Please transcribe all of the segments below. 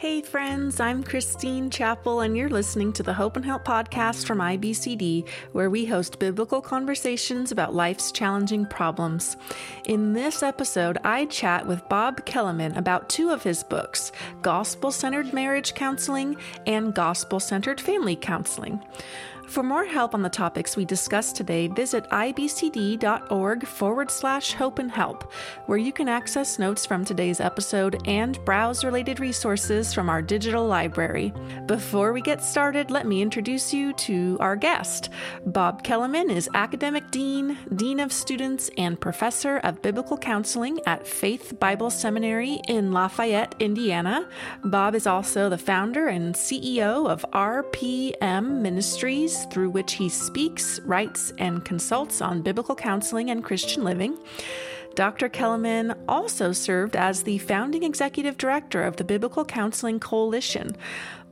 Hey, friends, I'm Christine Chappell, and you're listening to the Hope and Help podcast from IBCD, where we host biblical conversations about life's challenging problems. In this episode, I chat with Bob Kellemen about two of his books Gospel Centered Marriage Counseling and Gospel Centered Family Counseling. For more help on the topics we discussed today, visit ibcd.org forward slash hope and help, where you can access notes from today's episode and browse related resources from our digital library. Before we get started, let me introduce you to our guest. Bob Kellemen is Academic Dean, Dean of Students, and Professor of Biblical Counseling at Faith Bible Seminary in Lafayette, Indiana. Bob is also the founder and CEO of RPM Ministries through which he speaks, writes, and consults on biblical counseling and Christian living. Dr. Kellemen also served as the founding executive director of the Biblical Counseling Coalition.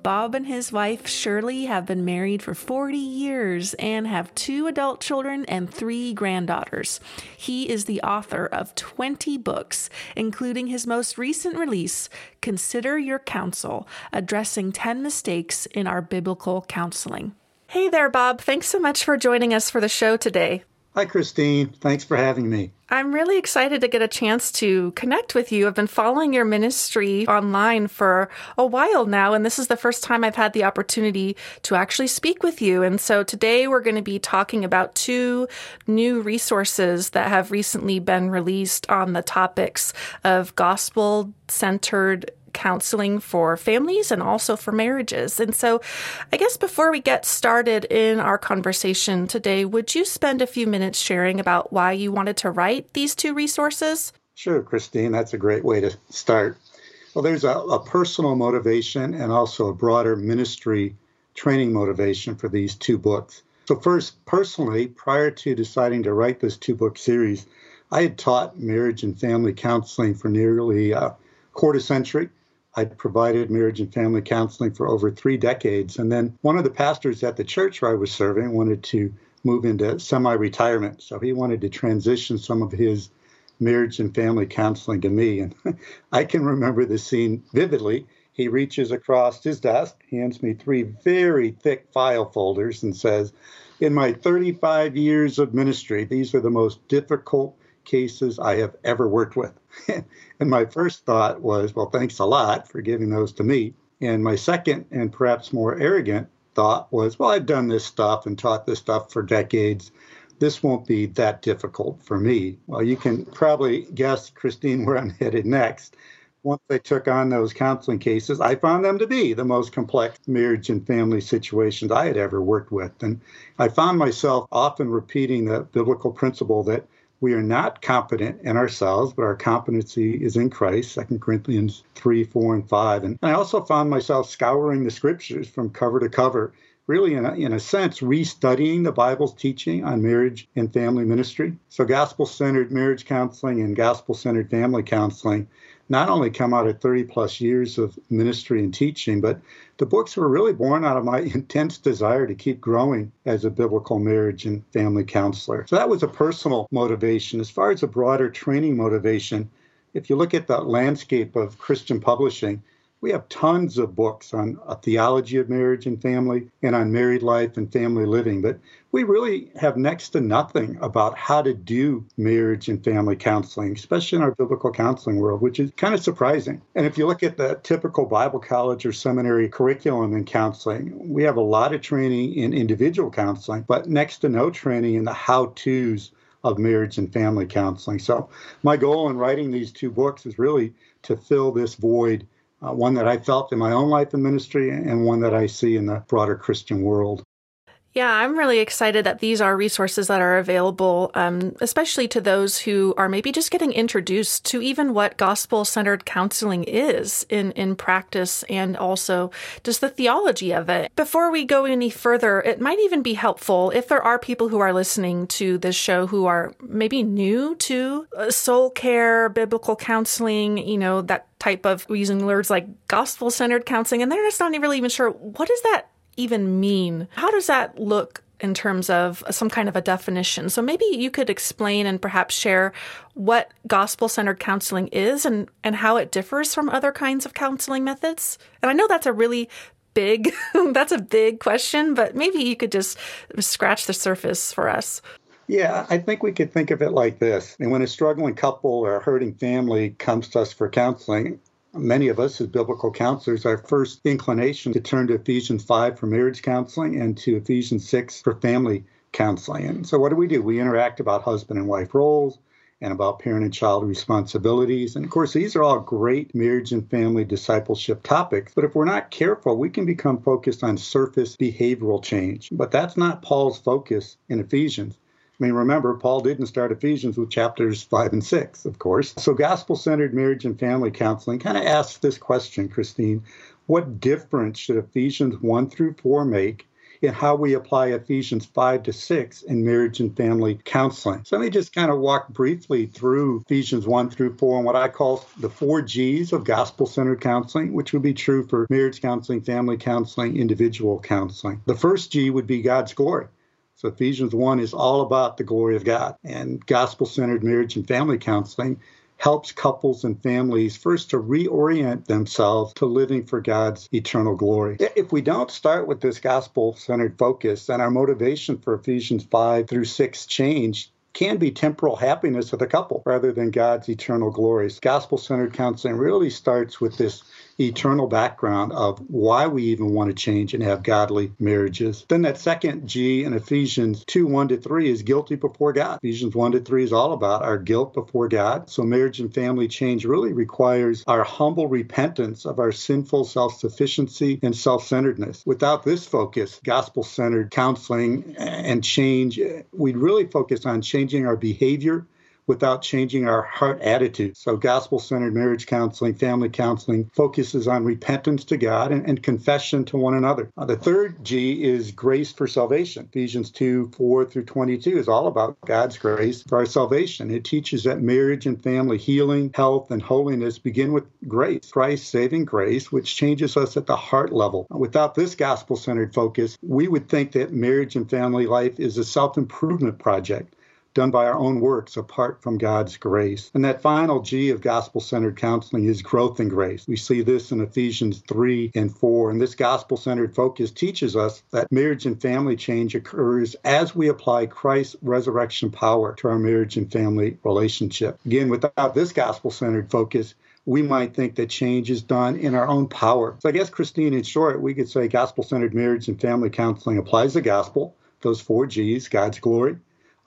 Bob and his wife Shirley have been married for 40 years and have two adult children and three granddaughters. He is the author of 20 books, including his most recent release, Consider Your Counsel, addressing 10 mistakes in our biblical counseling. Hey there, Bob. Thanks so much for joining us for the show today. Hi, Christine. Thanks for having me. I'm really excited to get a chance to connect with you. I've been following your ministry online for a while now, and this is the first time I've had the opportunity to actually speak with you. And so today we're going to be talking about two new resources that have recently been released on the topics of gospel centered counseling for families and also for marriages. And so, I guess before we get started in our conversation today, would you spend a few minutes sharing about why you wanted to write these two resources? Sure, Christine. That's a great way to start. Well, there's a, a personal motivation and also a broader ministry training motivation for these two books. So, first, personally, prior to deciding to write this two book series, I had taught marriage and family counseling for nearly a quarter century. I provided marriage and family counseling for over three decades. And then one of the pastors at the church where I was serving wanted to move into semi retirement. So he wanted to transition some of his marriage and family counseling to me. And I can remember the scene vividly. He reaches across his desk, hands me three very thick file folders, and says, In my 35 years of ministry, these are the most difficult cases I have ever worked with. and my first thought was, well, thanks a lot for giving those to me. And my second and perhaps more arrogant thought was, well, I've done this stuff and taught this stuff for decades. This won't be that difficult for me. Well, you can probably guess, Christine, where I'm headed next. Once I took on those counseling cases, I found them to be the most complex marriage and family situations I had ever worked with. And I found myself often repeating the biblical principle that we are not competent in ourselves, but our competency is in Christ, 2 Corinthians 3, 4, and 5. And I also found myself scouring the scriptures from cover to cover, really, in a, in a sense, restudying the Bible's teaching on marriage and family ministry. So, gospel centered marriage counseling and gospel centered family counseling not only come out of 30 plus years of ministry and teaching, but the books were really born out of my intense desire to keep growing as a biblical marriage and family counselor. So that was a personal motivation. As far as a broader training motivation, if you look at the landscape of Christian publishing, we have tons of books on a theology of marriage and family and on married life and family living, but we really have next to nothing about how to do marriage and family counseling, especially in our biblical counseling world, which is kind of surprising. And if you look at the typical Bible college or seminary curriculum in counseling, we have a lot of training in individual counseling, but next to no training in the how to's of marriage and family counseling. So, my goal in writing these two books is really to fill this void uh, one that I felt in my own life and ministry, and one that I see in the broader Christian world. Yeah, I'm really excited that these are resources that are available, um, especially to those who are maybe just getting introduced to even what gospel centered counseling is in, in practice and also just the theology of it. Before we go any further, it might even be helpful if there are people who are listening to this show who are maybe new to uh, soul care, biblical counseling, you know, that type of using words like gospel centered counseling, and they're just not really even sure what is that even mean? How does that look in terms of some kind of a definition. So maybe you could explain and perhaps share what gospel centered counseling is and, and how it differs from other kinds of counseling methods. And I know that's a really big that's a big question, but maybe you could just scratch the surface for us. Yeah, I think we could think of it like this. And when a struggling couple or a hurting family comes to us for counseling, many of us as biblical counselors, our first inclination to turn to Ephesians 5 for marriage counseling and to Ephesians 6 for family counseling. And so what do we do? We interact about husband and wife roles and about parent and child responsibilities. And of course, these are all great marriage and family discipleship topics. But if we're not careful, we can become focused on surface behavioral change. But that's not Paul's focus in Ephesians. I mean, remember, Paul didn't start Ephesians with chapters five and six, of course. So, gospel centered marriage and family counseling kind of asks this question, Christine What difference should Ephesians 1 through 4 make in how we apply Ephesians 5 to 6 in marriage and family counseling. So let me just kind of walk briefly through Ephesians 1 through 4 and what I call the four G's of gospel centered counseling, which would be true for marriage counseling, family counseling, individual counseling. The first G would be God's glory. So Ephesians 1 is all about the glory of God. And gospel centered marriage and family counseling helps couples and families first to reorient themselves to living for God's eternal glory. If we don't start with this gospel centered focus, then our motivation for Ephesians 5 through 6 change can be temporal happiness of the couple rather than God's eternal glories. Gospel centered counseling really starts with this eternal background of why we even want to change and have godly marriages. Then that second G in Ephesians 2 1 to 3 is guilty before God. Ephesians 1 to 3 is all about our guilt before God. So marriage and family change really requires our humble repentance of our sinful self sufficiency and self centeredness. Without this focus, gospel centered counseling and change, we'd really focus on changing our behavior without changing our heart attitude. So, gospel centered marriage counseling, family counseling focuses on repentance to God and, and confession to one another. Uh, the third G is grace for salvation. Ephesians 2 4 through 22 is all about God's grace for our salvation. It teaches that marriage and family healing, health, and holiness begin with grace, Christ's saving grace, which changes us at the heart level. Without this gospel centered focus, we would think that marriage and family life is a self improvement project done by our own works apart from God's grace. And that final G of gospel centered counseling is growth in grace. We see this in Ephesians 3 and 4. And this gospel centered focus teaches us that marriage and family change occurs as we apply Christ's resurrection power to our marriage and family relationship. Again, without this gospel centered focus, we might think that change is done in our own power. So I guess, Christine, in short, we could say gospel centered marriage and family counseling applies the gospel, those four G's God's glory,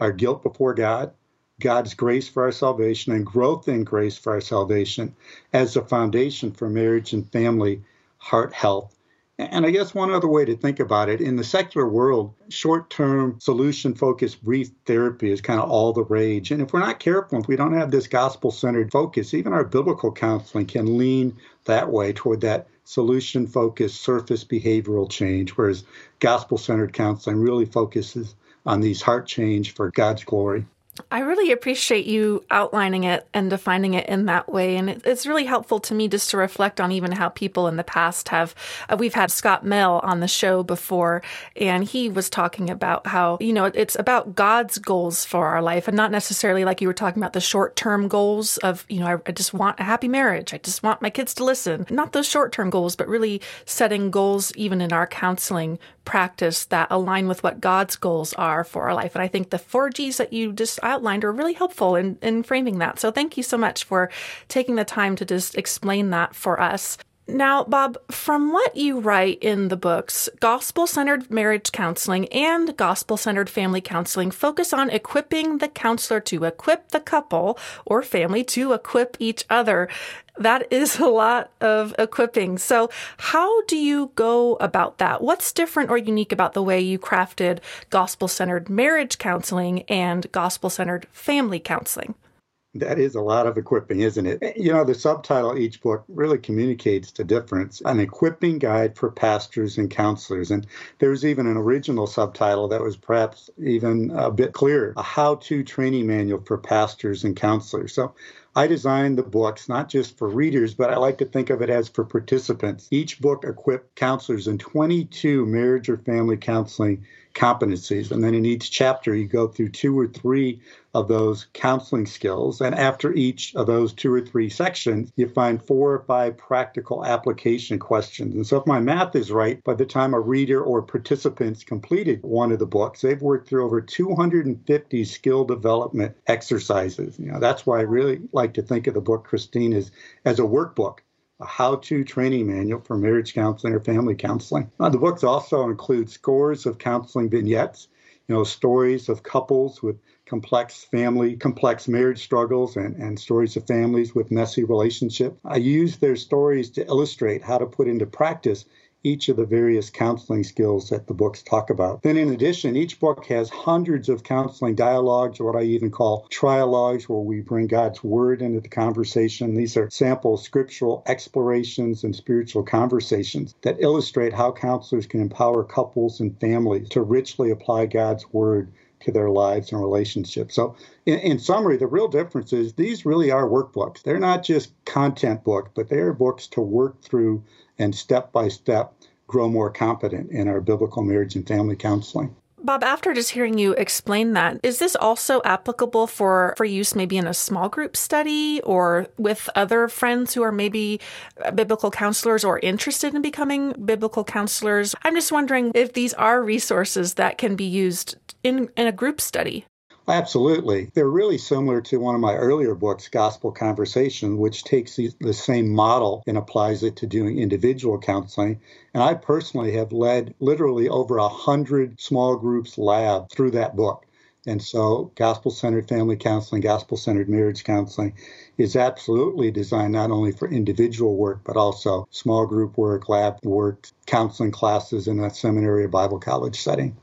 our guilt before God, God's grace for our salvation, and growth in grace for our salvation as the foundation for marriage and family heart health. And I guess one other way to think about it in the secular world, short term, solution focused brief therapy is kind of all the rage. And if we're not careful, if we don't have this gospel centered focus, even our biblical counseling can lean that way toward that solution focused surface behavioral change, whereas gospel centered counseling really focuses on these heart change for God's glory. I really appreciate you outlining it and defining it in that way. And it's really helpful to me just to reflect on even how people in the past have. Uh, we've had Scott Mehl on the show before, and he was talking about how, you know, it's about God's goals for our life and not necessarily like you were talking about the short term goals of, you know, I, I just want a happy marriage. I just want my kids to listen. Not those short term goals, but really setting goals even in our counseling practice that align with what God's goals are for our life. And I think the four G's that you just outlined are really helpful in, in framing that. So thank you so much for taking the time to just explain that for us. Now, Bob, from what you write in the books, gospel centered marriage counseling and gospel centered family counseling focus on equipping the counselor to equip the couple or family to equip each other. That is a lot of equipping. So, how do you go about that? What's different or unique about the way you crafted gospel centered marriage counseling and gospel centered family counseling? That is a lot of equipping, isn't it? You know, the subtitle each book really communicates the difference an equipping guide for pastors and counselors. And there's even an original subtitle that was perhaps even a bit clearer a how to training manual for pastors and counselors. So I designed the books not just for readers, but I like to think of it as for participants. Each book equipped counselors in 22 marriage or family counseling competencies. And then in each chapter, you go through two or three of those counseling skills. And after each of those two or three sections, you find four or five practical application questions. And so, if my math is right, by the time a reader or participants completed one of the books, they've worked through over 250 skill development exercises. You know, that's why I really like to think of the book, Christine, as, as a workbook a how to training manual for marriage counseling or family counseling. Uh, the books also include scores of counseling vignettes, you know, stories of couples with complex family, complex marriage struggles, and, and stories of families with messy relationships. I use their stories to illustrate how to put into practice each of the various counseling skills that the books talk about. Then, in addition, each book has hundreds of counseling dialogues, or what I even call trialogues, where we bring God's word into the conversation. These are sample scriptural explorations and spiritual conversations that illustrate how counselors can empower couples and families to richly apply God's word to their lives and relationships. So, in, in, summary, the real difference is these really are workbooks. They're not just content books, but they are books to work through and step by step grow more competent in our biblical marriage and family counseling. Bob, after just hearing you explain that, is this also applicable for, for use maybe in a small group study or with other friends who are maybe uh, biblical counselors or interested in becoming biblical counselors? I'm just wondering if these are resources that can be used in, in a group study. Absolutely. They're really similar to one of my earlier books, Gospel Conversation, which takes the, same model and applies it to doing individual counseling. And I personally have led literally over a hundred small groups lab through that book. And so, gospel centered family counseling, gospel centered marriage counseling is absolutely designed not only for individual work, but also small group work, lab work, counseling classes in a seminary or Bible college setting.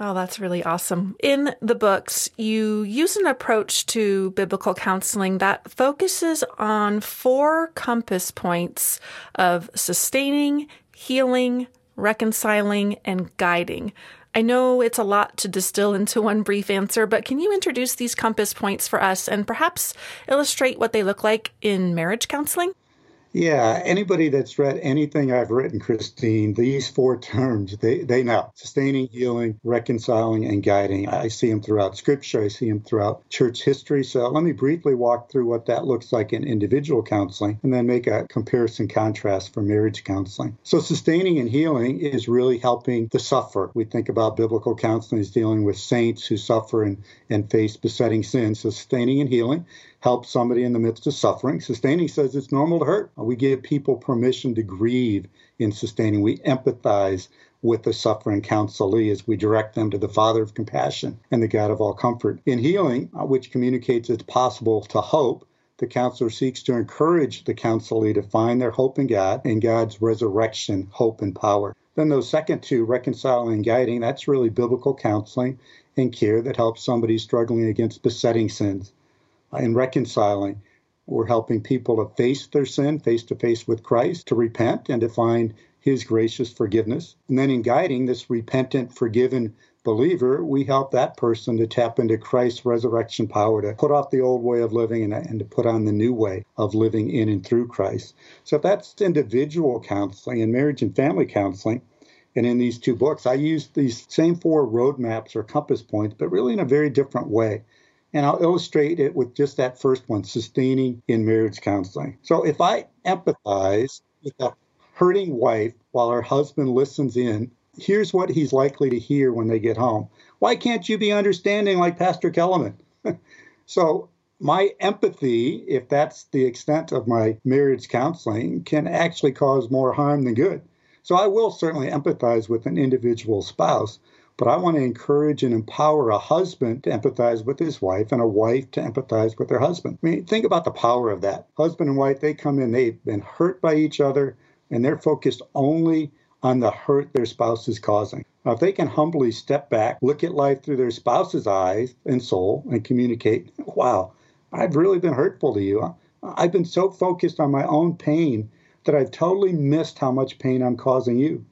Oh, that's really awesome. In the books, you use an approach to biblical counseling that focuses on four compass points of sustaining, healing, reconciling, and guiding. I know it's a lot to distill into one brief answer, but can you introduce these compass points for us and perhaps illustrate what they look like in marriage counseling? Yeah, anybody that's read anything I've written, Christine, these four terms, they, they know sustaining, healing, reconciling, and guiding. I see them throughout scripture, I see them throughout church history. So let me briefly walk through what that looks like in individual counseling and then make a comparison contrast for marriage counseling. So, sustaining and healing is really helping the sufferer. We think about biblical counseling as dealing with saints who suffer and, and face besetting sins. So, sustaining and healing help somebody in the midst of suffering. Sustaining says it's normal to hurt. We give people permission to grieve in sustaining. We empathize with the suffering counselee as we direct them to the Father of compassion and the God of all comfort. In healing, uh, which communicates it's possible to hope, the counselor seeks to encourage the counselee to find their hope in God and God's resurrection, hope, and power. Then those second two, reconciling and guiding, that's really biblical counseling and care that helps somebody struggling against besetting sins in reconciling. We're helping people to face their sin face to face with Christ, to repent and to find his gracious forgiveness. And then in guiding this repentant, forgiven believer, we help that person to tap into Christ's resurrection power to put off the old way of living and, and, to put on the new way of living in and through Christ. So if that's individual counseling and marriage and family counseling, and in these two books, I use these same four roadmaps or compass points, but really in a very different way. And I'll illustrate it with just that first one sustaining in marriage counseling. So if I empathize with a hurting wife while her husband listens in, here's what he's likely to hear when they get home. Why can't you be understanding like Pastor Kellemen? so my empathy, if that's the extent of my marriage counseling, can actually cause more harm than good. So I will certainly empathize with an individual spouse, but I want to encourage and empower a husband to empathize with his wife and a wife to empathize with their husband. I mean, think about the power of that. Husband and wife, they come in, they've been hurt by each other, and they're focused only on the hurt their spouse is causing. Now, if they can humbly step back, look at life through their spouse's eyes and soul, and communicate, wow, I've really been hurtful to you. I've been so focused on my own pain that I've totally missed how much pain I'm causing you.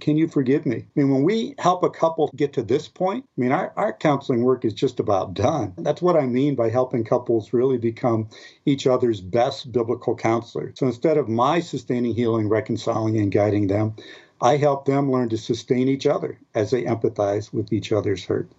Can you forgive me? I mean, when we help a couple get to this point, I mean, our, our counseling work is just about done. That's what I mean by helping couples really become each other's best biblical counselor. So instead of my sustaining, healing, reconciling, and guiding them, I help them learn to sustain each other as they empathize with each other's hurt.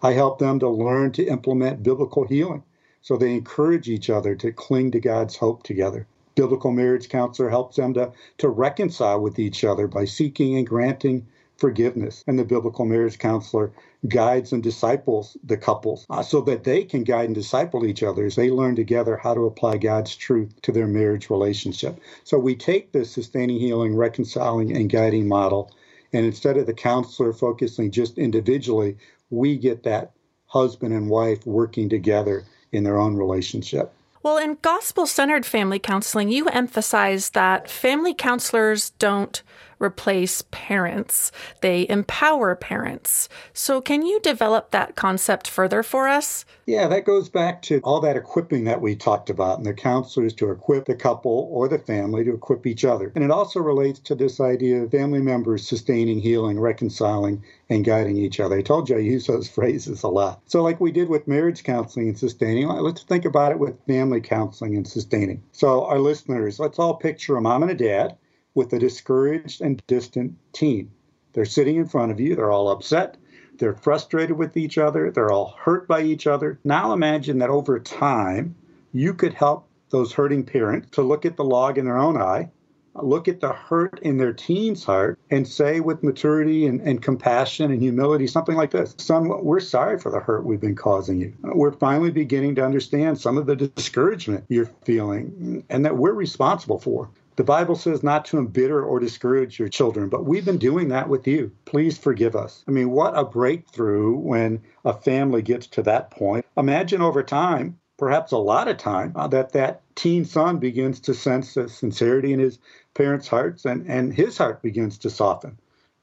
I help them to learn to implement biblical healing so they encourage each other to cling to God's hope together biblical marriage counselor helps them to, to reconcile with each other by seeking and granting forgiveness. And the biblical marriage counselor guides and disciples the couples uh, so that they can guide and disciple each other as they learn together how to apply God's truth to their marriage relationship. So we take this sustaining, healing, reconciling, and guiding model, and instead of the counselor focusing just individually, we get that husband and wife working together in their own relationship. Well, in gospel centered family counseling, you emphasize that family counselors don't replace parents, they empower parents. So, can you develop that concept further for us? Yeah, that goes back to all that equipping that we talked about, and the counselors to equip the couple or the family to equip each other. And it also relates to this idea of family members sustaining, healing, reconciling, and guiding each other. I told you I use those phrases a lot. So, like we did with marriage counseling and sustaining, let's think about it with family counseling and sustaining. So, our listeners, let's all picture a mom and a dad with a discouraged and distant teen. They're sitting in front of you, they're all upset, they're frustrated with each other, they're all hurt by each other. Now imagine that over time, you could help those hurting parents to look at the log in their own eye, look at the hurt in their teen's heart, and say with maturity and, and compassion and humility something like this Son, we're sorry for the hurt we've been causing you. We're finally beginning to understand some of the discouragement you're feeling and that we're responsible for. The Bible says not to embitter or discourage your children, but we've been doing that with you. Please forgive us. I mean, what a breakthrough when a family gets to that point. Imagine over time, perhaps a lot of time, uh, that that teen son begins to sense the sincerity in his parents' hearts and, and his heart begins to soften.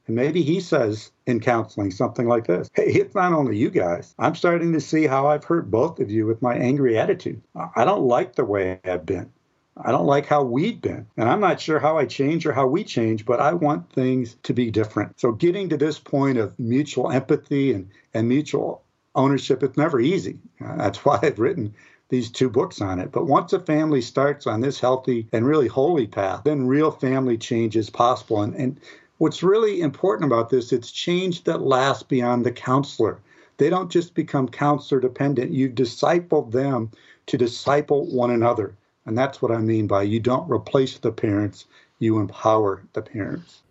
And maybe he says in counseling something like this Hey, it's not only you guys. I'm starting to see how I've hurt both of you with my angry attitude. I don't like the way I've been. I don't like how we've been. And I'm not sure how I change or how we change, but I want things to be different. So getting to this point of mutual empathy and, and mutual ownership, it's never easy. Uh, that's why I've written these two books on it. But once a family starts on this healthy and really holy path, then real family change is possible. And, and what's really important about this, it's change that lasts beyond the counselor. They don't just become counselor dependent. You disciple them to disciple one another. And that's what I mean by you don't replace the parents, you empower the parents.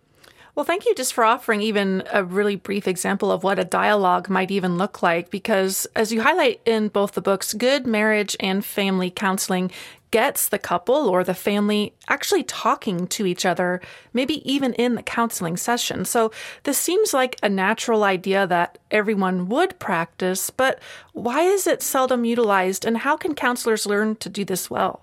Well, thank you just for offering even a really brief example of what a dialogue might even look like. Because as you highlight in both the books, good marriage and family counseling gets the couple or the family actually talking to each other, maybe even in the counseling session. So this seems like a natural idea that everyone would practice, but why is it seldom utilized and how can counselors learn to do this well?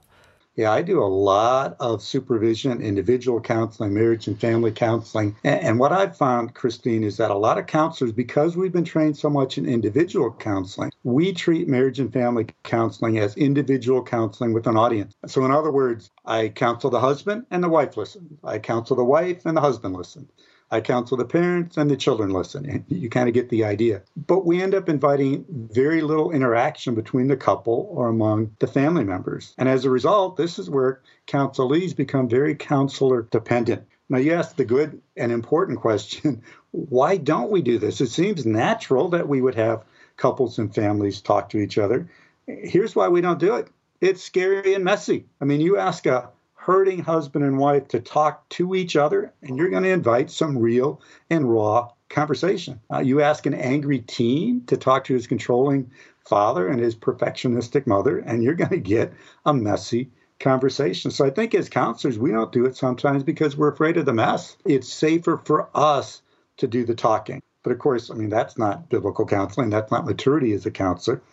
Yeah, I do a lot of supervision, individual counseling, marriage and family counseling. And, what I've found, Christine, is that a lot of counselors, because we've been trained so much in individual counseling, we treat marriage and family counseling as individual counseling with an audience. So, in other words, I counsel the husband and the wife listen. I counsel the wife and the husband listen. I counsel the parents and the children listen. You kind of get the idea. But we end up inviting very little interaction between the couple or among the family members. And as a result, this is where counselees become very counselor dependent. Now, you the good and important question why don't we do this? It seems natural that we would have couples and families talk to each other. Here's why we don't do it it's scary and messy. I mean, you ask a hurting husband and wife to talk to each other, and you're going to invite some real and raw conversation. Uh, you ask an angry teen to talk to his controlling father and his perfectionistic mother, and you're going to get a messy conversation. So I think as counselors, we don't do it sometimes because we're afraid of the mess. It's safer for us to do the talking. But of course, I mean, that's not biblical counseling. That's not maturity as a counselor.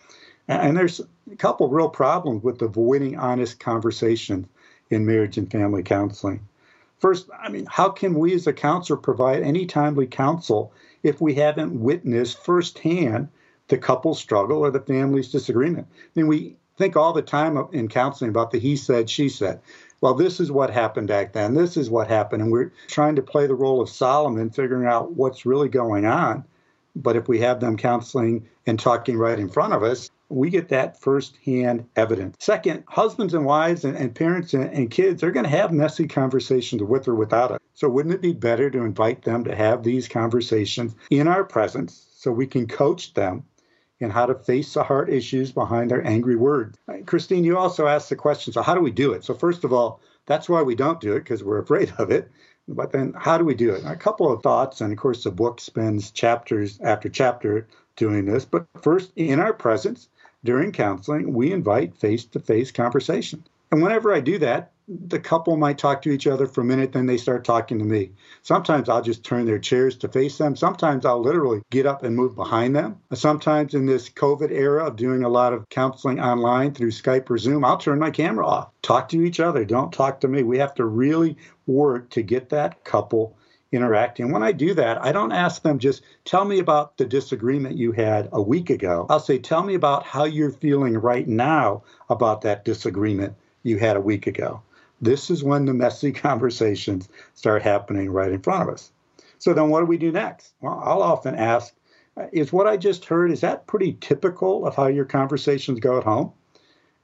And there's a couple real problems with avoiding honest conversations in marriage and family counseling. First, I mean, how can we as a counselor provide any timely counsel if we haven't witnessed firsthand the couple's struggle or the family's disagreement? I mean, we think all the time in counseling about the he said, she said. well, this is what happened back then. This is what happened. And we're trying to play the role of Solomon, figuring out what's really going on. But if we have them counseling and talking right in front of us, we get that firsthand evidence. Second, husbands and wives and, and parents and, and kids are going to have messy conversations with or without us. So, wouldn't it be better to invite them to have these conversations in our presence so we can coach them in how to face the heart issues behind their angry words? Christine, you also asked the question so, how do we do it? So, first of all, that's why we don't do it because we're afraid of it. But then, how do we do it? A couple of thoughts, and of course, the book spends chapters after chapter doing this. But first, in our presence, during counseling, we invite face to face conversation. And whenever I do that, the couple might talk to each other for a minute, then they start talking to me. Sometimes I'll just turn their chairs to face them. Sometimes I'll literally get up and move behind them. Sometimes in this COVID era of doing a lot of counseling online through Skype or Zoom, I'll turn my camera off. Talk to each other. Don't talk to me. We have to really work to get that couple interacting. When I do that, I don't ask them just tell me about the disagreement you had a week ago. I'll say, tell me about how you're feeling right now about that disagreement you had a week ago. This is when the messy conversations start happening right in front of us. So then what do we do next? Well, I'll often ask, is what I just heard, is that pretty typical of how your conversations go at home?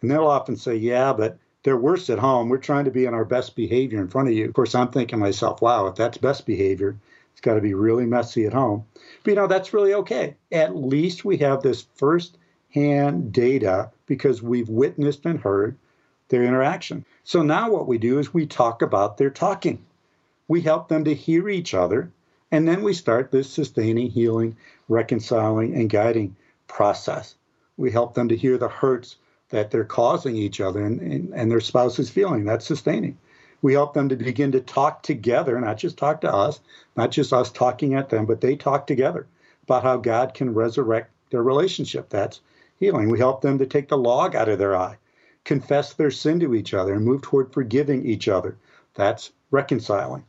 And they'll often say, yeah, but they're worse at home. We're trying to be on our best behavior in front of you. Of course, I'm thinking myself, wow, if that's best behavior, it's got to be really messy at home. But you know, that's really okay. At least we have this first hand data because we've witnessed and heard their interaction. So now what we do is we talk about their talking. We help them to hear each other, and then we start this sustaining, healing, reconciling, and guiding process. We help them to hear the hurts that they're causing each other and, and, and their spouse is feeling. That's sustaining. We help them to begin to talk together, not just talk to us, not just us talking at them, but they talk together about how God can resurrect their relationship. That's healing. We help them to take the log out of their eye, confess their sin to each other, and move toward forgiving each other. That's reconciling.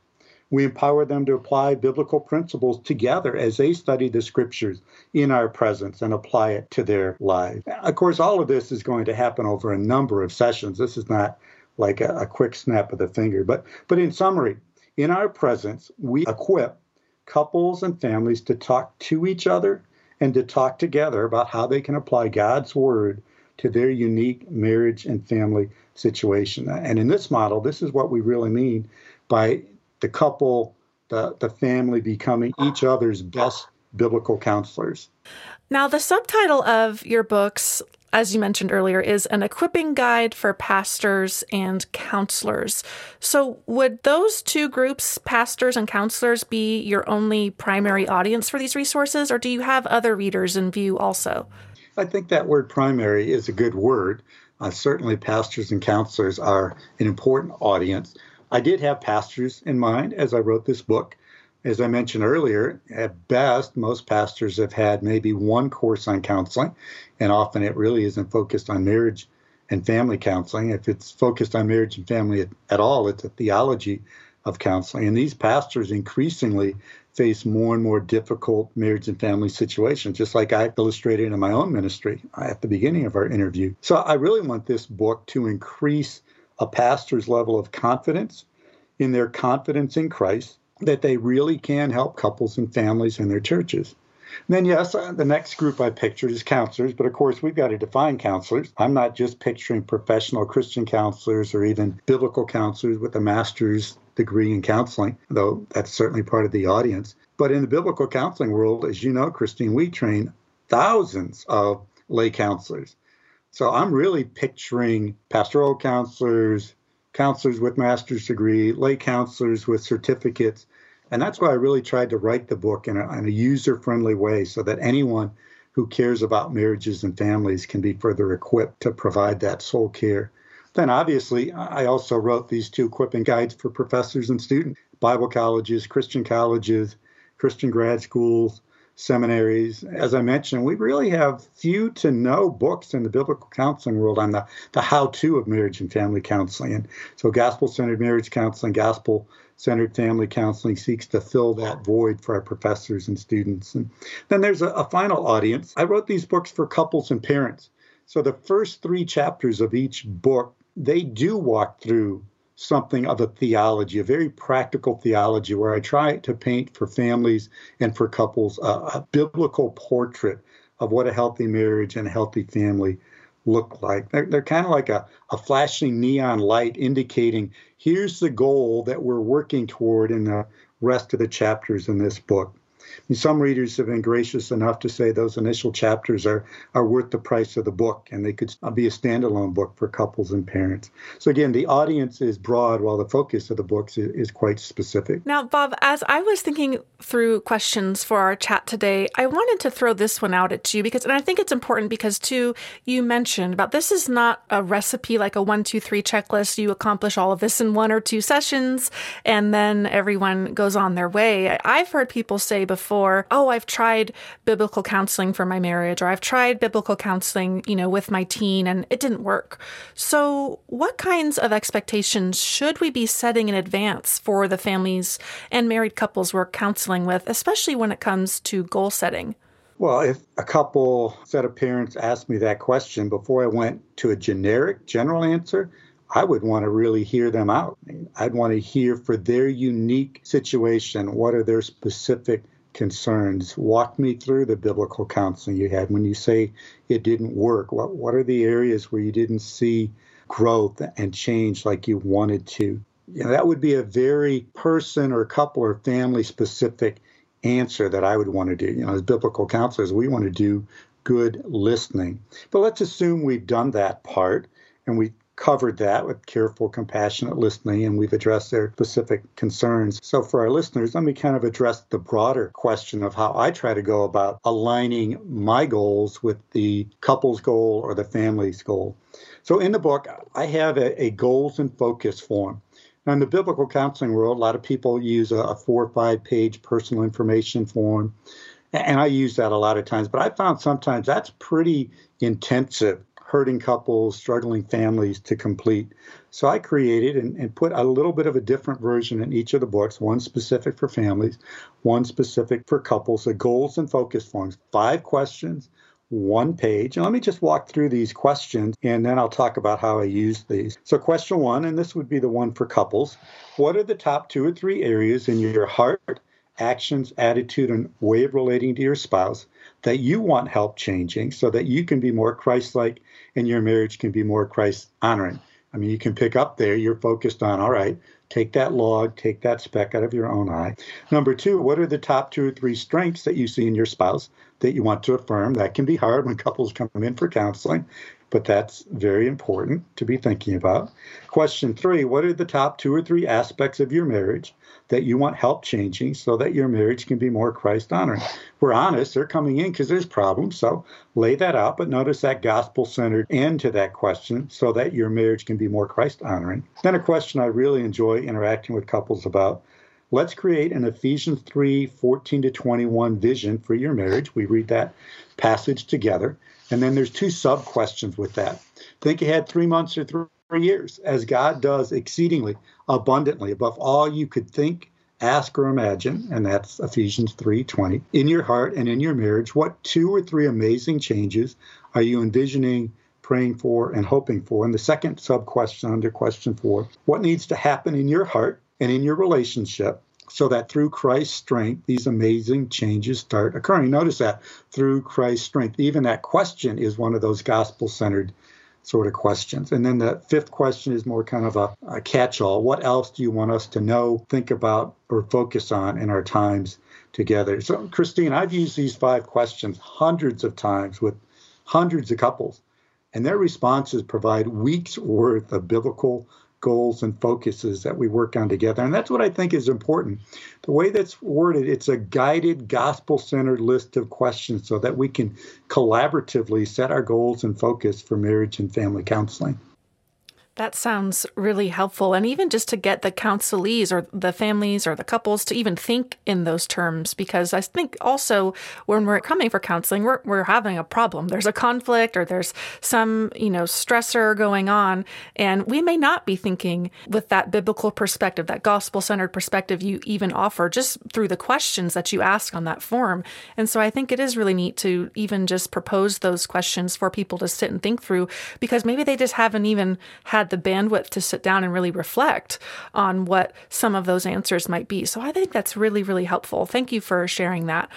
We empower them to apply biblical principles together as they study the scriptures in our presence and apply it to their lives. Of course, all of this is going to happen over a number of sessions. This is not like a, a quick snap of the finger. But, but in summary, in our presence, we equip couples and families to talk to each other and to talk together about how they can apply God's word to their unique marriage and family situation. And in this model, this is what we really mean by the couple, the, the family becoming each other's best biblical counselors. Now, the subtitle of your books, as you mentioned earlier, is An Equipping Guide for Pastors and Counselors. So, would those two groups, pastors and counselors, be your only primary audience for these resources, or do you have other readers in view also? I think that word primary is a good word. Uh, certainly, pastors and counselors are an important audience. I did have pastors in mind as I wrote this book. As I mentioned earlier, at best, most pastors have had maybe one course on counseling, and often it really isn't focused on marriage and family counseling. If it's focused on marriage and family at, at all, it's a theology of counseling. And these pastors increasingly face more and more difficult marriage and family situations, just like I illustrated in my own ministry at the beginning of our interview. So I really want this book to increase a pastor's level of confidence in their confidence in Christ that they really can help couples and families in their churches. And then, yes, uh, the next group I pictured is counselors, but of course, we've got to define counselors. I'm not just picturing professional Christian counselors or even biblical counselors with a master's degree in counseling, though that's certainly part of the audience. But in the biblical counseling world, as you know, Christine, we train thousands of lay counselors. So I'm really picturing pastoral counselors, counselors with master's degree, lay counselors with certificates. And that's why I really tried to write the book in a, in a user friendly way so that anyone who cares about marriages and families can be further equipped to provide that soul care. Then, obviously, I also wrote these two equipping guides for professors and students, Bible colleges, Christian colleges, Christian grad schools, seminaries. As I mentioned, we really have few to no books in the biblical counseling world on the, the how to of marriage and family counseling. And so, gospel centered marriage counseling, gospel centered family counseling seeks to fill that void for our professors and students. And then there's a, a final audience. I wrote these books for couples and parents. So, the first three chapters of each book, they do walk through something of a theology, a very practical theology, where I try to paint for families and for couples a, a biblical portrait of what a healthy marriage and a healthy family look like. They're, they're kind of like a, a flashing neon light indicating here's the goal that we're working toward in the rest of the chapters in this book. Some readers have been gracious enough to say those initial chapters are, are worth the price of the book and they could be a standalone book for couples and parents. So, again, the audience is broad while the focus of the books is, is quite specific. Now, Bob, as I was thinking through questions for our chat today, I wanted to throw this one out at you because, and I think it's important because, too, you mentioned about this is not a recipe like a one, two, three checklist. You accomplish all of this in one or two sessions and then everyone goes on their way. I've heard people say before, before, oh, I've tried biblical counseling for my marriage, or I've tried biblical counseling, you know, with my teen and it didn't work. So, what kinds of expectations should we be setting in advance for the families and married couples we're counseling with, especially when it comes to goal setting? Well, if a couple set of parents asked me that question before I went to a generic general answer, I would want to really hear them out. I'd want to hear for their unique situation what are their specific concerns. Walk me through the biblical counseling you had when you say it didn't work. What what are the areas where you didn't see growth and change like you wanted to? You know, that would be a very person or couple or family specific answer that I would want to do. You know, as biblical counselors, we want to do good listening. But let's assume we've done that part and we covered that with careful, compassionate listening, and we've addressed their specific concerns. So, for our listeners, let me kind of address the broader question of how I try to go about aligning my goals with the couple's goal or the family's goal. So, in the book, I have a, a goals and focus form. Now, in the biblical counseling world, a lot of people use a, a four or five page personal information form. And I use that a lot of times, but I found sometimes that's pretty intensive hurting couples, struggling families to complete. So I created and, and, put a little bit of a different version in each of the books, one specific for families, one specific for couples, the goals and focus forms, five questions, one page. And let me just walk through these questions and then I'll talk about how I use these. So, question one, and this would be the one for couples What are the top two or three areas in your heart, actions, attitude, and way of relating to your spouse that you want help changing so that you can be more Christ like and your marriage can be more Christ honoring. I mean, you can pick up there, you're focused on, all right, take that log, take that speck out of your own eye. Number two, what are the top two or three strengths that you see in your spouse that you want to affirm? That can be hard when couples come in for counseling but that's very important to be thinking about. Question three What are the top two or three aspects of your marriage that you want help changing so that your marriage can be more Christ honoring? We're honest, they're coming in because there's problems, so lay that out, but notice that gospel centered end to that question so that your marriage can be more Christ honoring. Then, a question I really enjoy interacting with couples about let's create an Ephesians 3 14 to 21 vision for your marriage. We read that passage together. And then there's two sub questions with that. Think ahead three months or three years, as God does exceedingly abundantly above all you could think, ask, or imagine, and that's Ephesians 3:20. In your heart and in your marriage, what two or three amazing changes are you envisioning, praying for, and hoping for? And the second sub question under question four, what needs to happen in your heart and in your relationship so that through Christ's strength, these amazing changes start occurring. Notice that through Christ's strength, even that question is one of those gospel centered sort of questions. And then the fifth question is more kind of a, a catch all. What else do you want us to know, think about, or focus on in our times together? So, Christine, I've used these five questions hundreds of times with hundreds of couples, and their responses provide weeks worth of biblical goals and focuses that we work on together. And that's what I think is important. The way that's worded, it's a guided, gospel centered list of questions so that we can collaboratively set our goals and focus for marriage and family counseling. That sounds really helpful. And even just to get the counselees or the families or the couples to even think in those terms, because I think also when we're coming for counseling, we're, we're having a problem. There's a conflict or there's some, you know, stressor going on. And we may not be thinking with that biblical perspective, that gospel centered perspective you even offer just through the questions that you ask on that form. And so I think it is really neat to even just propose those questions for people to sit and think through because maybe they just haven't even had had the bandwidth to sit down and really reflect on what some of those answers might be. So I think that's really, really helpful. Thank you for sharing that.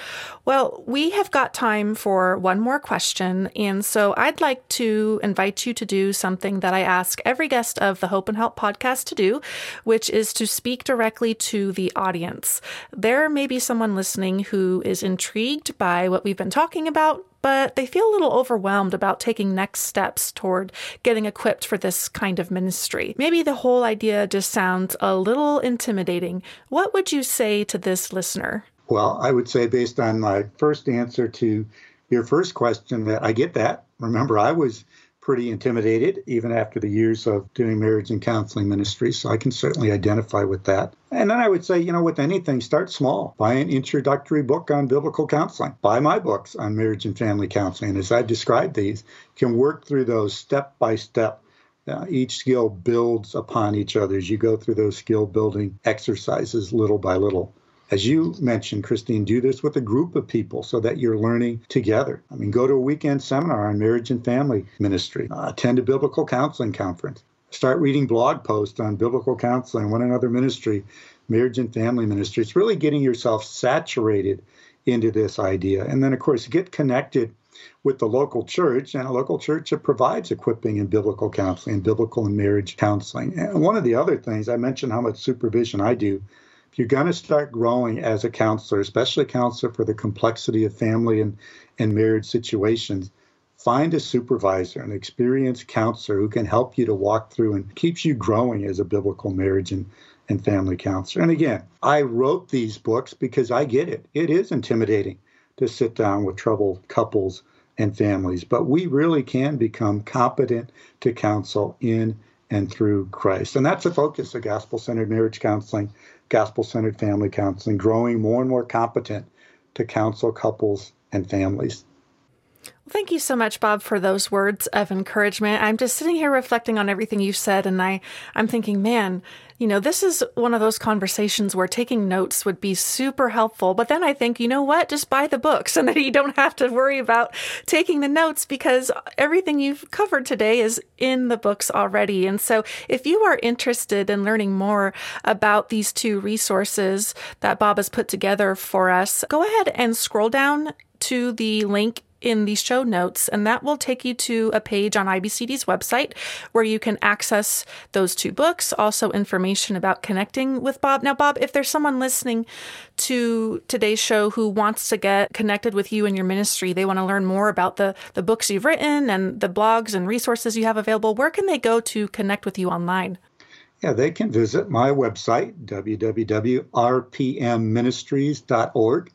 Well, we have got time for one more question. And so I'd like to invite you to do something that I ask every guest of the Hope and Help podcast to do, which is to speak directly to the audience. There may be someone listening who is intrigued by what we've been talking about, but they feel a little overwhelmed about taking next steps toward getting equipped for this kind of ministry. Maybe the whole idea just sounds a little intimidating. What would you say to this listener? Well, I would say, based on my first answer to your first question, that I get that. Remember, I was pretty intimidated even after the years of doing marriage and counseling ministry. So I can certainly identify with that. And then I would say, you know, with anything, start small. Buy an introductory book on biblical counseling. Buy my books on marriage and family counseling. And as I've described these, can work through those step by step. Uh, each skill builds upon each other as you go through those skill building exercises little by little as you mentioned, Christine, do this with a group of people so that you're learning together. I mean, go to a weekend seminar on marriage and family ministry, uh, attend a biblical counseling conference, start reading blog posts on biblical counseling, one another ministry, marriage and family ministry. It's really getting yourself saturated into this idea. And then, of course, get connected with the local church and a local church that provides equipping in biblical counseling and biblical and marriage counseling. And one of the other things I mentioned how much supervision I do if you're going to start growing as a counselor, especially a counselor for the complexity of family and, and marriage situations, find a supervisor, an experienced counselor who can help you to walk through and keeps you growing as a biblical marriage and, and family counselor. And again, I wrote these books because I get it. It is intimidating to sit down with troubled couples and families, but we really can become competent to counsel in and through Christ. And that's the focus of gospel centered marriage counseling gospel centered family counseling, growing more and more competent to counsel couples and families. Thank you so much, Bob, for those words of encouragement. I'm just sitting here reflecting on everything you've said, and I, I'm thinking, man, you know, this is one of those conversations where taking notes would be super helpful. But then I think, you know what? Just buy the books and then you don't have to worry about taking the notes because everything you've covered today is in the books already. And so if you are interested in learning more about these two resources that Bob has put together for us, go ahead and scroll down to the link in the show notes, and that will take you to a page on IBCD's website where you can access those two books, also information about connecting with Bob. Now, Bob, if there's someone listening to today's show who wants to get connected with you and your ministry, they want to learn more about the, the books you've written and the blogs and resources you have available, where can they go to connect with you online? Yeah, they can visit my website, www.rpmministries.org.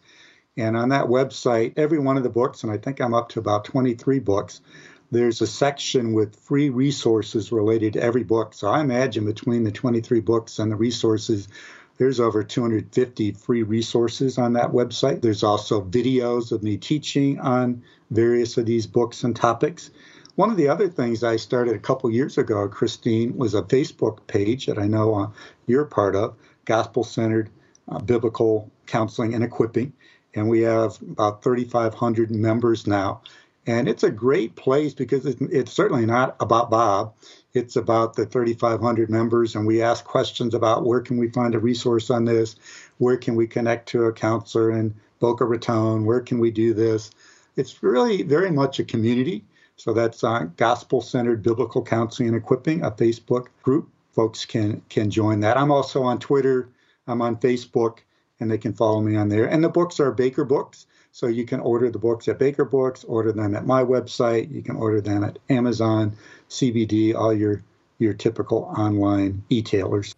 And on that website, every one of the books, and I think I'm up to about 23 books, there's a section with free resources related to every book. So I imagine between the 23 books and the resources, there's over 250 free resources on that website. There's also videos of me teaching on various of these books and topics. One of the other things I started a couple years ago, Christine, was a Facebook page that I know uh, you're part of, Gospel Centered uh, Biblical Counseling and Equipping and we have about 3,500 members now. And it's a great place because it's certainly not about Bob. It's about the 3,500 members, and we ask questions about where can we find a resource on this, where can we connect to a counselor in Boca Raton, where can we do this. It's really very much a community. So that's uh, Gospel Centered Biblical Counseling and Equipping, a Facebook group. Folks can can join that. I'm also on Twitter. I'm on Facebook and they can follow me on there. And the books are Baker Books. So you can order the books at Baker Books, order them at my website, you can order them at Amazon, CBD, all your your typical online e-tailers.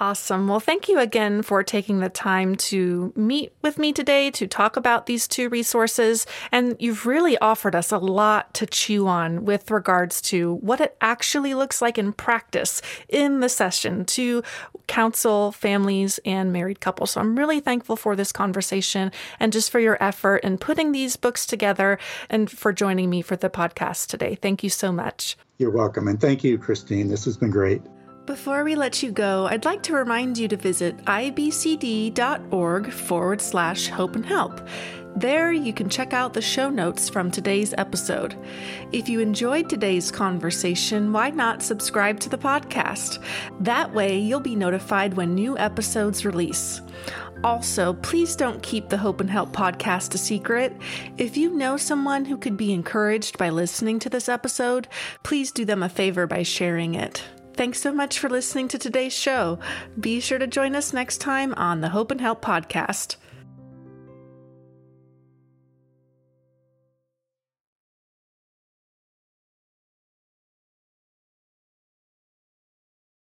Awesome. Well, thank you again for taking the time to meet with me today to talk about these two resources. And you've really offered us a lot to chew on with regards to what it actually looks like in practice in the session to counsel families and married couples. So I'm really thankful for this conversation and just for your effort in putting these books together and for joining me for the podcast today. Thank you so much. You're welcome. And thank you, Christine. This has been great. Before we let you go, I'd like to remind you to visit ibcd.org forward slash hope and help. There, you can check out the show notes from today's episode. If you enjoyed today's conversation, why not subscribe to the podcast? That way, you'll be notified when new episodes release. Also, please don't keep the Hope and Help podcast a secret. If you know someone who could be encouraged by listening to this episode, please do them a favor by sharing it. Thanks so much for listening to today's show. Be sure to join us next time on the Hope and Help podcast.